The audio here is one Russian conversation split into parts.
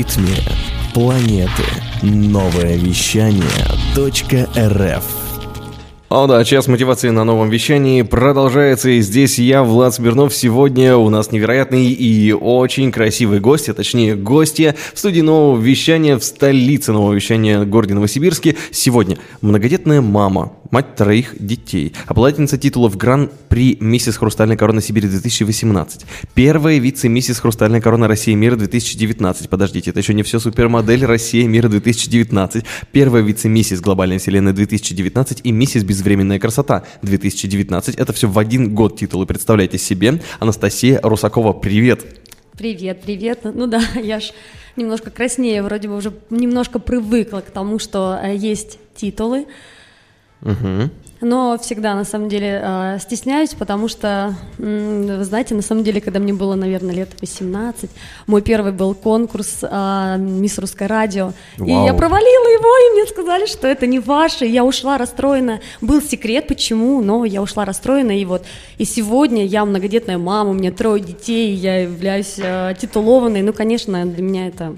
ритме планеты. Новое вещание .рф о да, час мотивации на новом вещании продолжается, и здесь я, Влад Смирнов. Сегодня у нас невероятный и очень красивый гость, а точнее гостья в студии нового вещания в столице нового вещания городе Новосибирске. Сегодня многодетная мама, мать троих детей, обладательница титулов Гран-при «Миссис Хрустальная корона Сибири» 2018, первая вице-миссис Хрустальная корона России мира 2019, подождите, это еще не все, супермодель Россия мира 2019, первая вице-миссис Глобальной вселенной 2019 и миссис без «Безвременная красота» 2019. Это все в один год титулы, представляете себе. Анастасия Русакова, привет! Привет, привет. Ну да, я ж немножко краснее, вроде бы уже немножко привыкла к тому, что э, есть титулы. Угу но всегда, на самом деле, э, стесняюсь, потому что, вы знаете, на самом деле, когда мне было, наверное, лет 18, мой первый был конкурс э, «Мисс Русское радио», Вау. и я провалила его, и мне сказали, что это не ваше, я ушла расстроена. Был секрет, почему, но я ушла расстроена, и вот, и сегодня я многодетная мама, у меня трое детей, я являюсь э, титулованной, ну, конечно, для меня это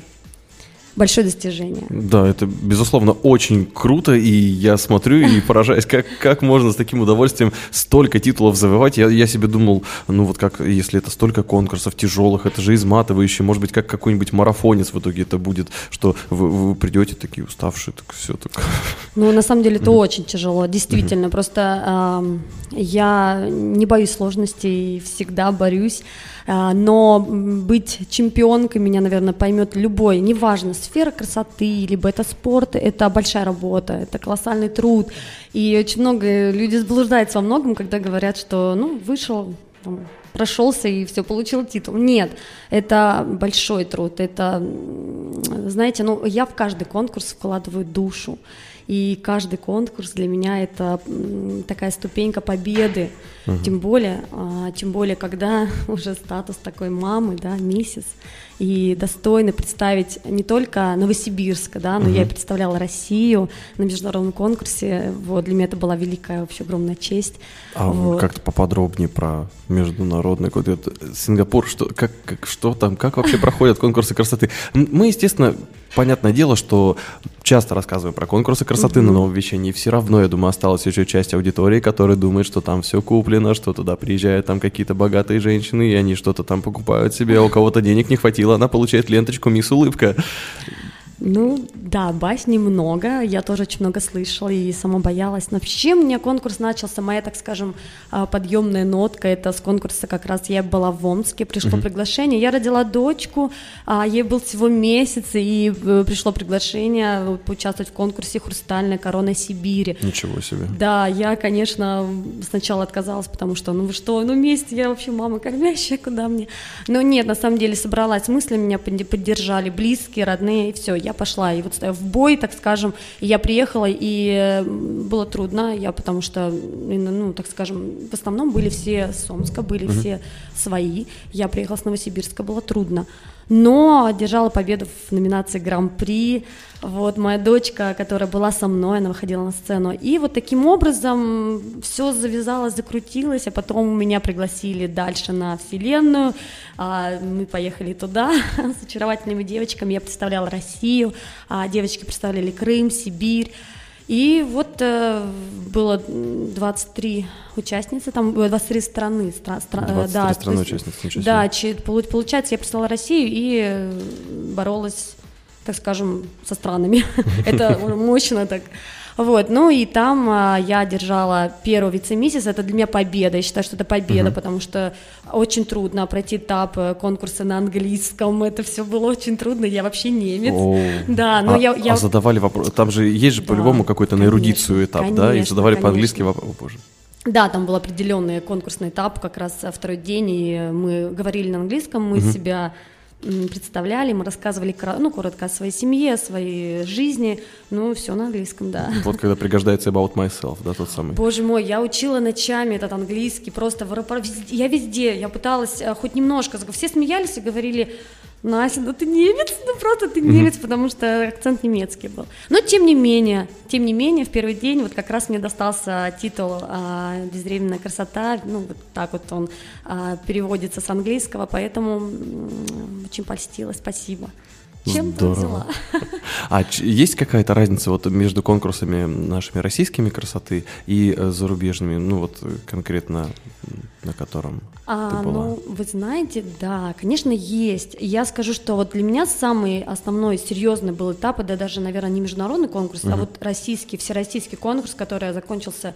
большое достижение. Да, это, безусловно, очень круто, и я смотрю и поражаюсь, как, как можно с таким удовольствием столько титулов завоевать. Я, я себе думал, ну вот как, если это столько конкурсов тяжелых, это же изматывающе, может быть, как какой-нибудь марафонец в итоге это будет, что вы, вы придете такие уставшие, так все так. Ну, на самом деле, это очень тяжело, действительно, просто э, я не боюсь сложностей, всегда борюсь, но быть чемпионкой меня, наверное, поймет любой, неважно, сфера красоты, либо это спорт, это большая работа, это колоссальный труд, и очень много люди заблуждаются во многом, когда говорят, что, ну, вышел, там, прошелся и все, получил титул. Нет, это большой труд, это, знаете, ну, я в каждый конкурс вкладываю душу, и каждый конкурс для меня это такая ступенька победы, угу. тем более, а, тем более, когда уже статус такой мамы, да, месяц, и достойно представить не только Новосибирск, да, но угу. я и представляла Россию на международном конкурсе, вот, для меня это была великая вообще огромная честь. А вот. как-то поподробнее про международный год, Сингапур, что, как, как, что там, как вообще проходят конкурсы красоты? Мы, естественно, понятное дело, что часто рассказываем про конкурсы красоты mm-hmm. на новом вещании. Все равно, я думаю, осталась еще часть аудитории, которая думает, что там все куплено, что туда приезжают там какие-то богатые женщины, и они что-то там покупают себе, а у кого-то денег не хватило, она получает ленточку «Мисс Улыбка». Ну, да, басни много, я тоже очень много слышала и сама боялась. Но вообще меня конкурс начался, моя, так скажем, а, подъемная нотка, это с конкурса как раз я была в Омске, пришло mm-hmm. приглашение, я родила дочку, а ей был всего месяц, и э, пришло приглашение поучаствовать в конкурсе «Хрустальная корона Сибири». Ничего себе. Да, я, конечно, сначала отказалась, потому что, ну вы что, ну месяц, я вообще мама кормящая, куда мне? Но нет, на самом деле собралась мысли, меня поддержали близкие, родные, и все, я я пошла, и вот в бой, так скажем, я приехала, и было трудно, я потому что, ну, так скажем, в основном были все с Омска, были mm-hmm. все свои, я приехала с Новосибирска, было трудно, но одержала победу в номинации Гран-при, вот моя дочка, которая была со мной, она выходила на сцену, и вот таким образом все завязалось, закрутилось, а потом меня пригласили дальше на Вселенную, а, мы поехали туда с очаровательными девочками, я представляла Россию, а девочки представляли Крым, Сибирь, и вот э, было 23 участницы, там 23 э, страны. Стра, стра, 23 э, да, страны участниц, Да, че, получается, я представила Россию и боролась, так скажем, со странами. Это мощно так. Вот, ну и там а, я держала первую вице-миссис, это для меня победа, я считаю, что это победа, uh-huh. потому что очень трудно пройти этап э, конкурса на английском, это все было очень трудно, я вообще немец, oh. да, но а, я, я... А задавали вопрос, там же есть же да, по-любому какой-то на эрудицию этап, конечно, да, и задавали конечно. по-английски вопрос, о боже. Да, там был определенный конкурсный этап, как раз второй день, и мы говорили на английском, мы uh-huh. себя представляли, мы рассказывали, ну, коротко о своей семье, о своей жизни, ну, все на английском, да. Вот когда пригождается about myself, да, тот самый. Боже мой, я учила ночами этот английский, просто в аэропорт, я везде, я пыталась э, хоть немножко, все смеялись и говорили, Настя, ну ты немец, ну просто ты немец, mm-hmm. потому что акцент немецкий был. Но тем не менее, тем не менее, в первый день вот как раз мне достался титул а, «Безвременная красота», ну вот так вот он а, переводится с английского, поэтому м- очень польстила, спасибо. Чем-то взяла. А есть какая-то разница вот между конкурсами нашими российскими красоты и э, зарубежными, ну вот э, конкретно на котором а, ты была? Ну, вы знаете, да, конечно, есть. Я скажу, что вот для меня самый основной серьезный был этап, это даже, наверное, не международный конкурс, угу. а вот российский, всероссийский конкурс, который закончился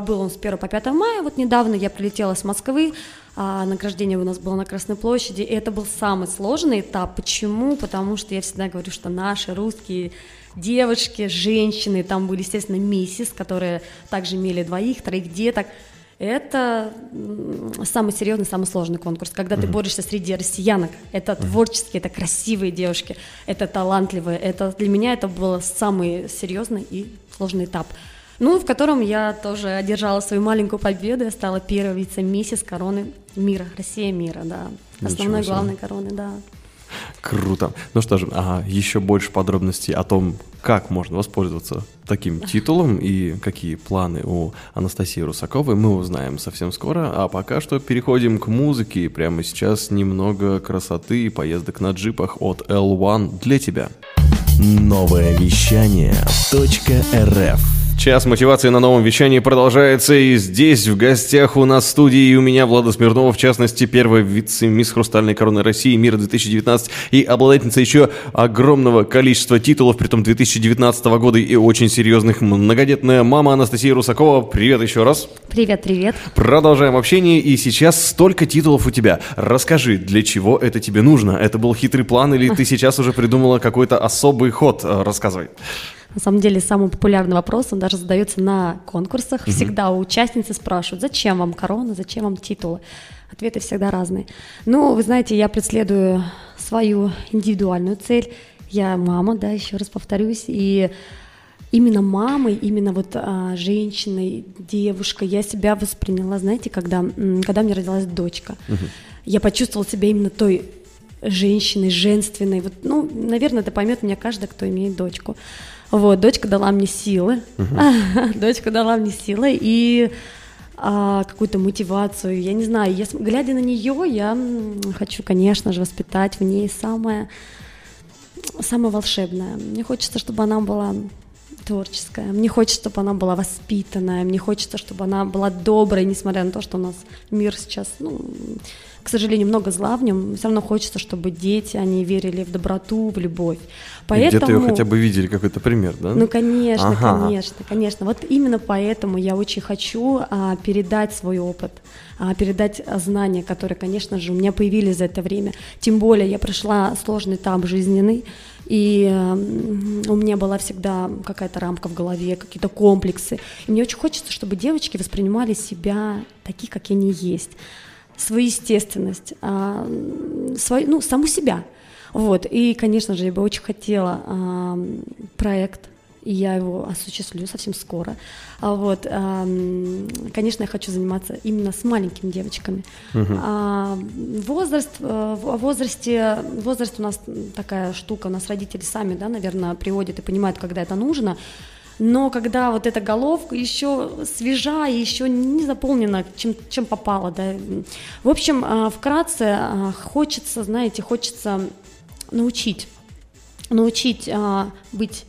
был он с 1 по 5 мая, вот недавно я прилетела с Москвы, а награждение у нас было на Красной площади, и это был самый сложный этап. Почему? Потому что я всегда говорю, что наши русские девушки, женщины, там были, естественно, миссис, которые также имели двоих, троих деток, это самый серьезный, самый сложный конкурс, когда ты борешься среди россиянок. Это творческие, это красивые девушки, это талантливые. Это для меня это был самый серьезный и сложный этап. Ну, в котором я тоже одержала свою маленькую победу. Я стала первой вице-миссис короны мира, Россия мира, да. Основной главной короны, да. Круто. Ну что же, а еще больше подробностей о том, как можно воспользоваться таким титулом и какие планы у Анастасии Русаковой, мы узнаем совсем скоро. А пока что переходим к музыке. Прямо сейчас немного красоты и поездок на джипах от L1 для тебя. Новое вещание .рф Час мотивации на новом вещании продолжается, и здесь в гостях у нас в студии и у меня Влада Смирнова, в частности, первая вице-мисс Хрустальной короны России мира 2019 и обладательница еще огромного количества титулов, при том 2019 года и очень серьезных, многодетная мама Анастасия Русакова. Привет еще раз. Привет, привет. Продолжаем общение, и сейчас столько титулов у тебя. Расскажи, для чего это тебе нужно? Это был хитрый план или ты сейчас уже придумала какой-то особый ход? Рассказывай. На самом деле самый популярный вопрос, он даже задается на конкурсах. Всегда у участницы спрашивают, зачем вам корона, зачем вам титулы. Ответы всегда разные. Ну, вы знаете, я преследую свою индивидуальную цель. Я мама, да, еще раз повторюсь, и именно мамой, именно вот а, женщиной, девушкой я себя восприняла, знаете, когда, когда мне родилась дочка. Угу. Я почувствовала себя именно той женщиной, женственной. Вот, ну, наверное, это поймет меня каждый, кто имеет дочку. Вот, дочка дала мне силы, uh-huh. дочка дала мне силы и а, какую-то мотивацию. Я не знаю, я, глядя на нее, я хочу, конечно же, воспитать в ней самое, самое волшебное. Мне хочется, чтобы она была творческая. Мне хочется, чтобы она была воспитанная. Мне хочется, чтобы она была доброй, несмотря на то, что у нас мир сейчас, ну, к сожалению, много зла в нем, все равно хочется, чтобы дети, они верили в доброту, в любовь. Поэтому... Где-то ее хотя бы видели какой-то пример, да? Ну, конечно, ага. конечно, конечно. Вот именно поэтому я очень хочу а, передать свой опыт, а, передать знания, которые, конечно же, у меня появились за это время. Тем более я прошла сложный этап жизненный, и у меня была всегда какая-то рамка в голове, какие-то комплексы. И мне очень хочется, чтобы девочки воспринимали себя такие, какие они есть свою естественность, а, свою, ну, саму себя. Вот. И, конечно же, я бы очень хотела а, проект, и я его осуществлю совсем скоро. А вот, а, конечно, я хочу заниматься именно с маленькими девочками. Угу. А, возраст, э, в возрасте, возраст у нас такая штука, у нас родители сами, да, наверное, приводят и понимают, когда это нужно но когда вот эта головка еще свежа и еще не заполнена чем, чем попало, да. В общем, а, вкратце а, хочется, знаете, хочется научить, научить а, быть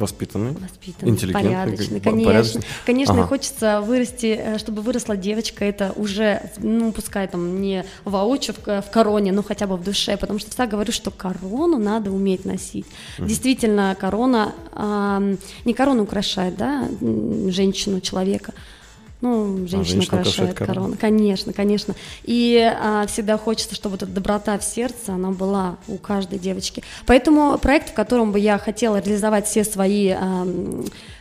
Воспитанный, Воспитанный порядочный, конечно. Порядочный. Конечно, ага. хочется вырасти, э, чтобы выросла девочка, это уже, ну, пускай там не воочию в, в короне, но хотя бы в душе, потому что всегда говорю, что корону надо уметь носить. Угу. Действительно, корона, э, не корону украшает, да, женщину, человека, ну, женщина, а, женщина украшает корону. Конечно, конечно. И а, всегда хочется, чтобы эта доброта в сердце, она была у каждой девочки. Поэтому проект, в котором бы я хотела реализовать все свои а,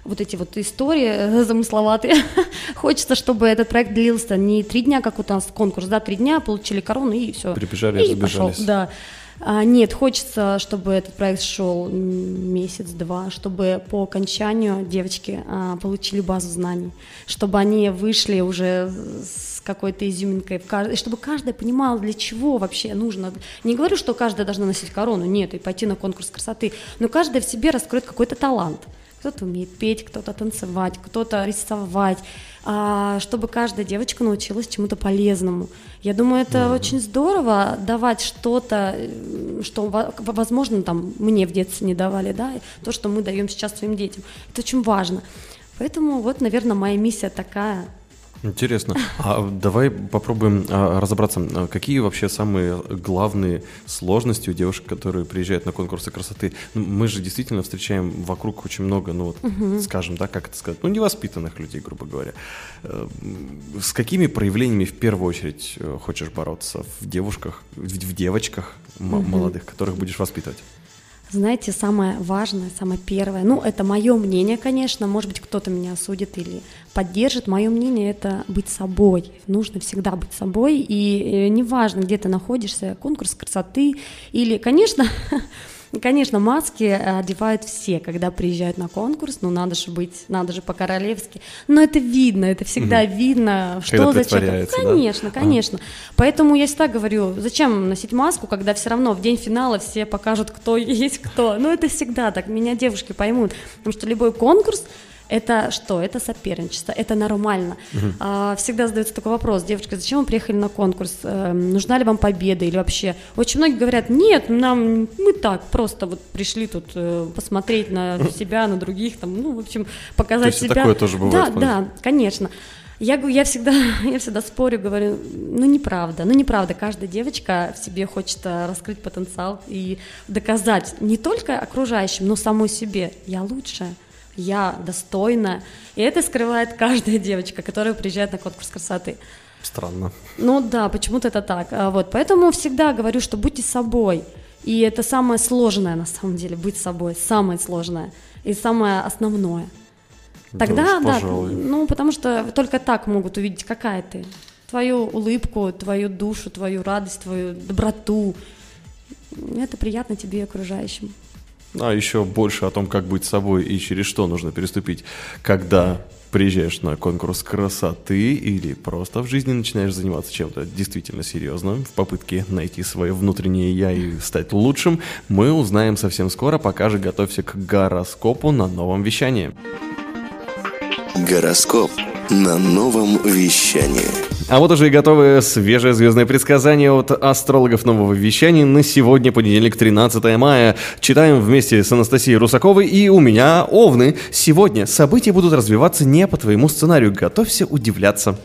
вот эти вот истории замысловатые, хочется, чтобы этот проект длился не три дня, как у нас конкурс, да, три дня, получили корону и все. Прибежали и забежались. Пошел, да. А, нет, хочется, чтобы этот проект шел месяц-два, чтобы по окончанию девочки а, получили базу знаний, чтобы они вышли уже с какой-то изюминкой, чтобы каждая понимала, для чего вообще нужно. Не говорю, что каждая должна носить корону, нет, и пойти на конкурс красоты, но каждая в себе раскроет какой-то талант. Кто-то умеет петь, кто-то танцевать, кто-то рисовать, чтобы каждая девочка научилась чему-то полезному. Я думаю, это mm-hmm. очень здорово давать что-то, э, что, возможно, там мне в детстве не давали, да, то, что мы даем сейчас своим детям. Это очень важно. Поэтому вот, наверное, моя миссия такая Интересно. А давай попробуем а, разобраться, а, какие вообще самые главные сложности у девушек, которые приезжают на конкурсы красоты. Ну, мы же действительно встречаем вокруг очень много, ну вот, угу. скажем, да, как это сказать, ну невоспитанных людей, грубо говоря. Э, с какими проявлениями в первую очередь э, хочешь бороться в девушках, в девочках угу. молодых, которых будешь воспитывать? Знаете, самое важное, самое первое, ну, это мое мнение, конечно, может быть, кто-то меня осудит или поддержит. Мое мнение это быть собой. Нужно всегда быть собой, и э, неважно, где ты находишься, конкурс красоты или, конечно, Конечно, маски э, одевают все, когда приезжают на конкурс, ну надо же быть, надо же по-королевски. Но это видно, это всегда угу. видно, что когда за человек. Конечно, да? конечно. А. Поэтому я всегда говорю, зачем носить маску, когда все равно в день финала все покажут, кто есть кто. Ну это всегда так, меня девушки поймут, потому что любой конкурс это что? Это соперничество, это нормально. Угу. А, всегда задается такой вопрос, девочка, зачем вы приехали на конкурс? А, нужна ли вам победа или вообще? Очень многие говорят, нет, нам мы так просто вот пришли тут э, посмотреть на себя, на других, там, ну, в общем, показать То есть себя. такое тоже бывает? Да, да, конечно. Я, я, всегда, я всегда спорю, говорю, ну неправда, ну неправда, каждая девочка в себе хочет э, раскрыть потенциал и доказать не только окружающим, но самой себе, я лучшая я достойна. И это скрывает каждая девочка, которая приезжает на конкурс красоты. Странно. Ну да, почему-то это так. А вот, поэтому всегда говорю, что будьте собой. И это самое сложное, на самом деле, быть собой, самое сложное и самое основное. Тогда, да, да ну, потому что только так могут увидеть, какая ты. Твою улыбку, твою душу, твою радость, твою доброту. Это приятно тебе и окружающим а еще больше о том, как быть собой и через что нужно переступить, когда приезжаешь на конкурс красоты или просто в жизни начинаешь заниматься чем-то действительно серьезным в попытке найти свое внутреннее я и стать лучшим, мы узнаем совсем скоро, пока же готовься к гороскопу на новом вещании. Гороскоп на новом вещании. А вот уже и готовы свежее звездное предсказание от астрологов нового вещания на сегодня, понедельник, 13 мая. Читаем вместе с Анастасией Русаковой и у меня Овны. Сегодня события будут развиваться не по твоему сценарию. Готовься удивляться.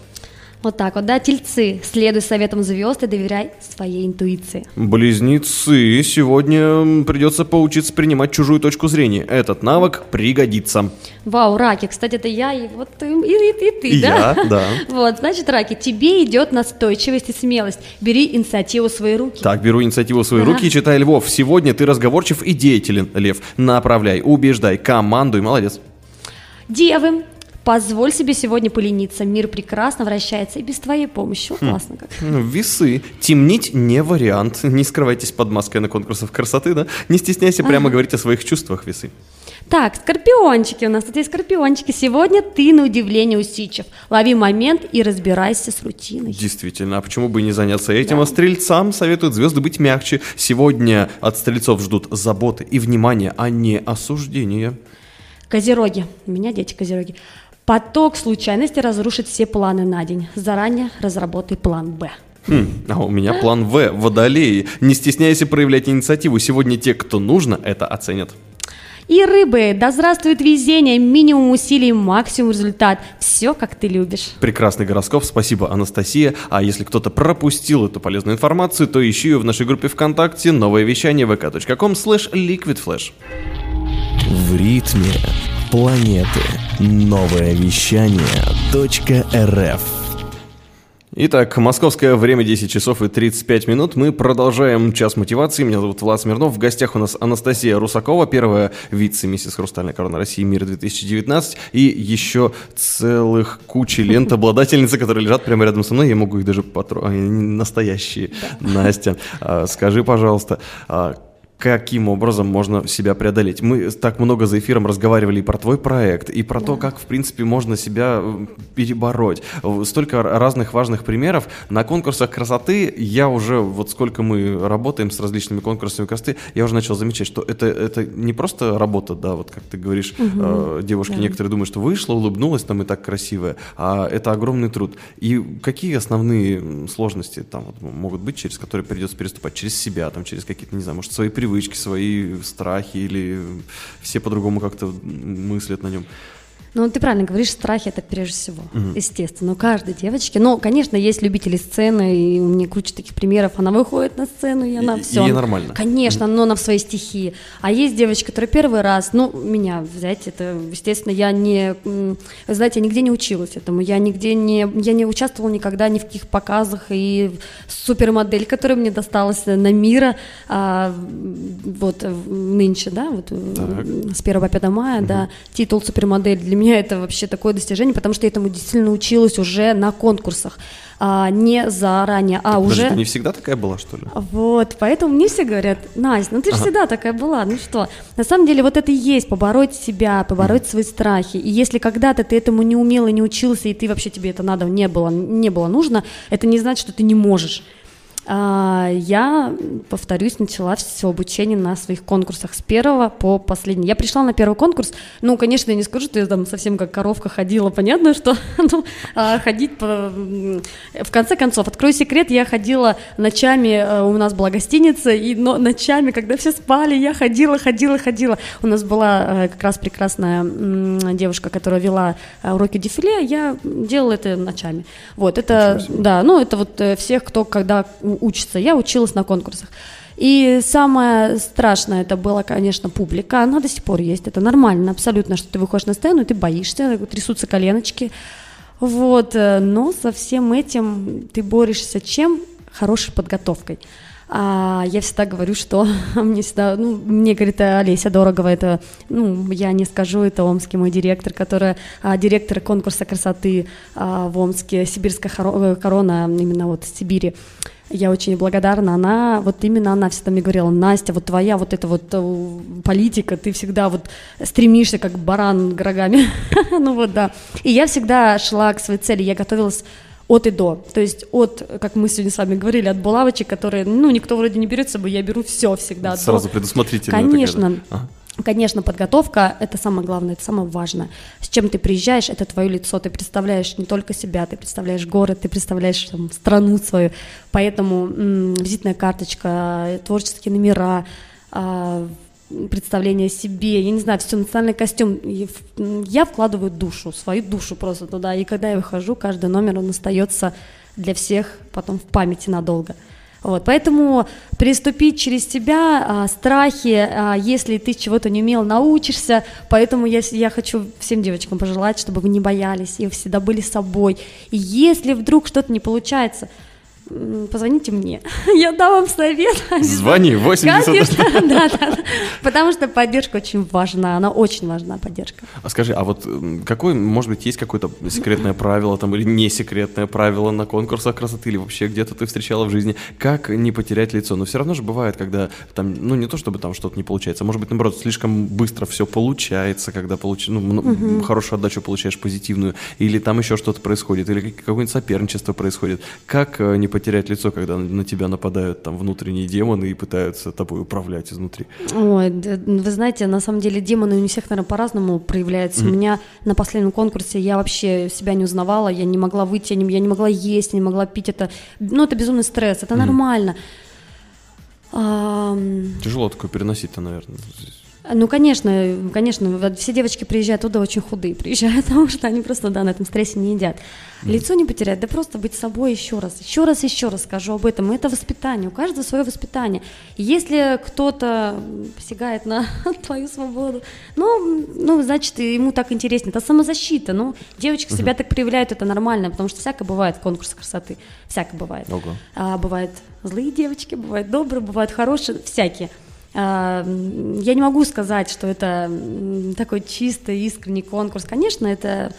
Вот так вот, да, тельцы, следуй советам звезд и доверяй своей интуиции. Близнецы, сегодня придется поучиться принимать чужую точку зрения. Этот навык пригодится. Вау, раки, кстати, это я и вот и, и, и ты, и да? Я, да. Вот, значит, раки, тебе идет настойчивость и смелость. Бери инициативу в свои руки. Так, беру инициативу в свои да. руки и читай Львов. Сегодня ты разговорчив и деятелен, Лев. Направляй, убеждай, командуй, молодец. Девы, Позволь себе сегодня полениться. Мир прекрасно вращается и без твоей помощи. Хм. Классно как. Ну, весы. Темнить не вариант. Не скрывайтесь под маской на конкурсах красоты, да? Не стесняйся ага. прямо говорить о своих чувствах, весы. Так, скорпиончики у нас тут есть скорпиончики. Сегодня ты на удивление усидчив. Лови момент и разбирайся с рутиной. Действительно, а почему бы не заняться этим? Да. А стрельцам советуют звезды быть мягче. Сегодня от стрельцов ждут заботы и внимания, а не осуждения. Козероги. У меня дети козероги. Поток случайности разрушит все планы на день. Заранее разработай план «Б». Хм, а у меня план В, водолеи. Не стесняйся проявлять инициативу. Сегодня те, кто нужно, это оценят. И рыбы, да здравствует везение, минимум усилий, максимум результат. Все, как ты любишь. Прекрасный гороскоп, спасибо, Анастасия. А если кто-то пропустил эту полезную информацию, то ищи ее в нашей группе ВКонтакте «Новое вещание» vk.com slash liquidflash. В ритме планеты. Новое вещание .рф Итак, московское время 10 часов и 35 минут. Мы продолжаем час мотивации. Меня зовут Влад Смирнов. В гостях у нас Анастасия Русакова, первая вице-миссис «Хрустальная корона России. Мир 2019». И еще целых кучи лент обладательницы, которые лежат прямо рядом со мной. Я могу их даже потрогать. Они настоящие. Настя, а, скажи, пожалуйста, а каким образом можно себя преодолеть. Мы так много за эфиром разговаривали и про твой проект, и про да. то, как, в принципе, можно себя э, перебороть. Столько разных важных примеров. На конкурсах красоты я уже, вот сколько мы работаем с различными конкурсами красоты, я уже начал замечать, что это, это не просто работа, да, вот как ты говоришь, угу. э, девушки да. некоторые думают, что вышла, улыбнулась там и так красивая, а это огромный труд. И какие основные сложности там вот, могут быть, через которые придется переступать? Через себя, там, через какие-то, не знаю, может, свои привычки, свои страхи или все по-другому как-то мыслят на нем. Ну, ты правильно говоришь, страхи это прежде всего, угу. естественно. У каждой девочки. Но, конечно, есть любители сцены, и у меня куча таких примеров. Она выходит на сцену, и она все. И нормально. Конечно, но она в своей стихии. А есть девочки, которые первый раз, ну, меня взять, это, естественно, я не, знаете, я нигде не училась этому, я нигде не, я не участвовала никогда ни в каких показах, и супермодель, которая мне досталась на мира, а, вот нынче, да, вот так. с 1 по 5 мая, угу. да, титул супермодель для меня меня это вообще такое достижение, потому что я этому действительно училась уже на конкурсах. А, не заранее, а так, уже... Ты не всегда такая была, что ли? Вот, поэтому мне все говорят, Настя, ну ты же ага. всегда такая была, ну что? На самом деле вот это и есть, побороть себя, побороть mm. свои страхи. И если когда-то ты этому не умела, не учился, и ты вообще тебе это надо, не было, не было нужно, это не значит, что ты не можешь. А, я, повторюсь, начала все обучение на своих конкурсах с первого по последний. Я пришла на первый конкурс, ну, конечно, я не скажу, что я там совсем как коровка ходила, понятно, что ну, а, ходить по... В конце концов, открою секрет, я ходила ночами, э, у нас была гостиница, и но ночами, когда все спали, я ходила, ходила, ходила. У нас была э, как раз прекрасная девушка, которая вела э, уроки дефиле, я делала это ночами. Вот, это, да, ну, это вот всех, кто когда учится. Я училась на конкурсах. И самое страшное это было, конечно, публика. Она до сих пор есть. Это нормально, абсолютно, что ты выходишь на сцену, и ты боишься, трясутся коленочки. Вот. Э, но со всем этим ты борешься чем? Хорошей подготовкой. А я всегда говорю, что мне всегда, ну, мне говорит Олеся Дорогова, это, ну, я не скажу, это омский мой директор, которая а, директор конкурса красоты а, в Омске, сибирская э, корона, именно вот в Сибири я очень благодарна. Она, вот именно она всегда мне говорила, Настя, вот твоя вот эта вот э, политика, ты всегда вот стремишься как баран рогами. ну вот, да. И я всегда шла к своей цели, я готовилась от и до. То есть от, как мы сегодня с вами говорили, от булавочек, которые, ну, никто вроде не берет с собой, я беру все всегда. Сразу предусмотрительно. Конечно. Ага. Конечно, подготовка – это самое главное, это самое важное. С чем ты приезжаешь, это твое лицо, ты представляешь не только себя, ты представляешь город, ты представляешь там, страну свою. Поэтому м- визитная карточка, творческие номера, э, представление о себе, я не знаю, все, национальный костюм. Я вкладываю душу, свою душу просто туда. И когда я выхожу, каждый номер, он остается для всех потом в памяти надолго. Вот, поэтому приступить через себя, а, страхи, а, если ты чего-то не умел, научишься. Поэтому я, я хочу всем девочкам пожелать, чтобы вы не боялись и всегда были собой. И если вдруг что-то не получается, позвоните мне, я дам вам совет. Звони, 80. Конечно, да, да, потому что поддержка очень важна, она очень важна, поддержка. А скажи, а вот какой, может быть, есть какое-то секретное правило там или не секретное правило на конкурсах красоты или вообще где-то ты встречала в жизни, как не потерять лицо? Но все равно же бывает, когда там, ну не то чтобы там что-то не получается, может быть, наоборот, слишком быстро все получается, когда получ... ну, угу. хорошую отдачу получаешь позитивную, или там еще что-то происходит, или какое-нибудь соперничество происходит. Как э, не потерять лицо, когда на тебя нападают там внутренние демоны и пытаются тобой управлять изнутри? Ой, вы знаете, на самом деле демоны у всех, наверное, по-разному проявляются. Mm-hmm. У меня на последнем конкурсе я вообще себя не узнавала, я не могла выйти, я не, я не могла есть, не могла пить. Это, ну, это безумный стресс, это mm-hmm. нормально. Тяжело такое переносить-то, наверное. Ну, конечно, конечно, все девочки приезжают туда очень худые, приезжают, потому что они просто, да, на этом стрессе не едят. Лицо не потерять, да просто быть собой еще раз, еще раз, еще раз скажу об этом. Это воспитание, у каждого свое воспитание. если кто-то посягает на твою свободу, ну, ну, значит, ему так интереснее. Это самозащита, ну, девочки себя так проявляют, это нормально, потому что всякое бывает в конкурсе красоты, всякое бывает. Ого. А, бывают злые девочки, бывают добрые, бывают хорошие, всякие. Я не могу сказать, что это такой чистый, искренний конкурс. Конечно, это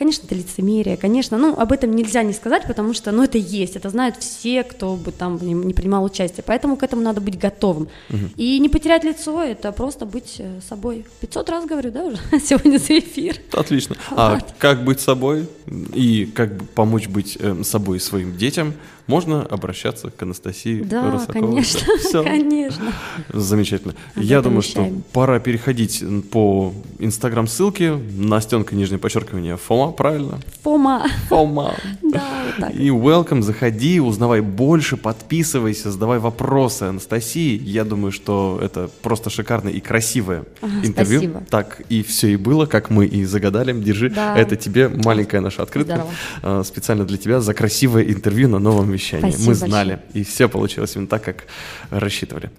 Конечно, это лицемерие, конечно, ну, об этом нельзя не сказать, потому что, ну, это есть, это знают все, кто бы там не, принимал участие, поэтому к этому надо быть готовым. Угу. И не потерять лицо, это просто быть э, собой. 500 раз говорю, да, уже сегодня за эфир. Отлично. А вот. как быть собой и как помочь быть э, собой своим детям – можно обращаться к Анастасии да, Русаковой. Конечно, да, все. конечно. Замечательно. Об Я думаю, что пора переходить по инстаграм ссылке. Настенка, нижнее подчеркивание, Фома, правильно? Фома. Фома. Да, вот так. И welcome, заходи, узнавай больше, подписывайся, задавай вопросы Анастасии. Я думаю, что это просто шикарное и красивое ага, интервью. Спасибо. Так и все и было, как мы и загадали. Держи. Да. Это тебе маленькая наша открытка. Здорово. А, специально для тебя за красивое интервью на новом вещании. Спасибо Мы знали, большое. и все получилось именно так, как рассчитывали.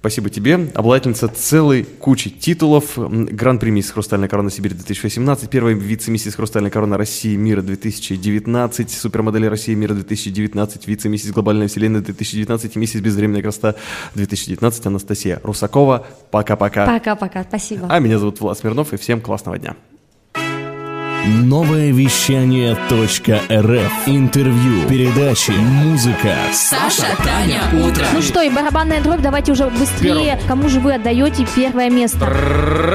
Спасибо тебе. Обладательница целой кучи титулов. Гран-при «Мисс Хрустальная корона Сибирь» 2018, первая вице-миссис Хрустальная корона России мира 2019, супермодели России мира 2019, вице-миссис Глобальная вселенная 2019 и миссис Безвременная красота 2019 Анастасия Русакова. Пока-пока. Пока-пока. Спасибо. А меня зовут Влад Смирнов, и всем классного дня. Новое вещание .рф. Интервью, передачи, музыка. Саша, Таня, утро. Ну что, и барабанная дробь, давайте уже быстрее. Первым. Кому же вы отдаете первое место?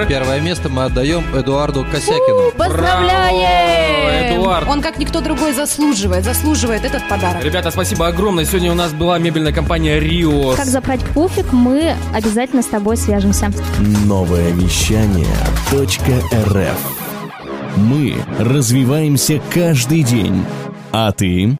Первое место мы отдаем Эдуарду Косякину. Поздравляем! Эдуард. Он как никто другой заслуживает, заслуживает этот подарок. Ребята, спасибо огромное. Сегодня у нас была мебельная компания Рио. Как забрать пуфик, мы обязательно с тобой свяжемся. Новое вещание .рф. Мы развиваемся каждый день. А ты?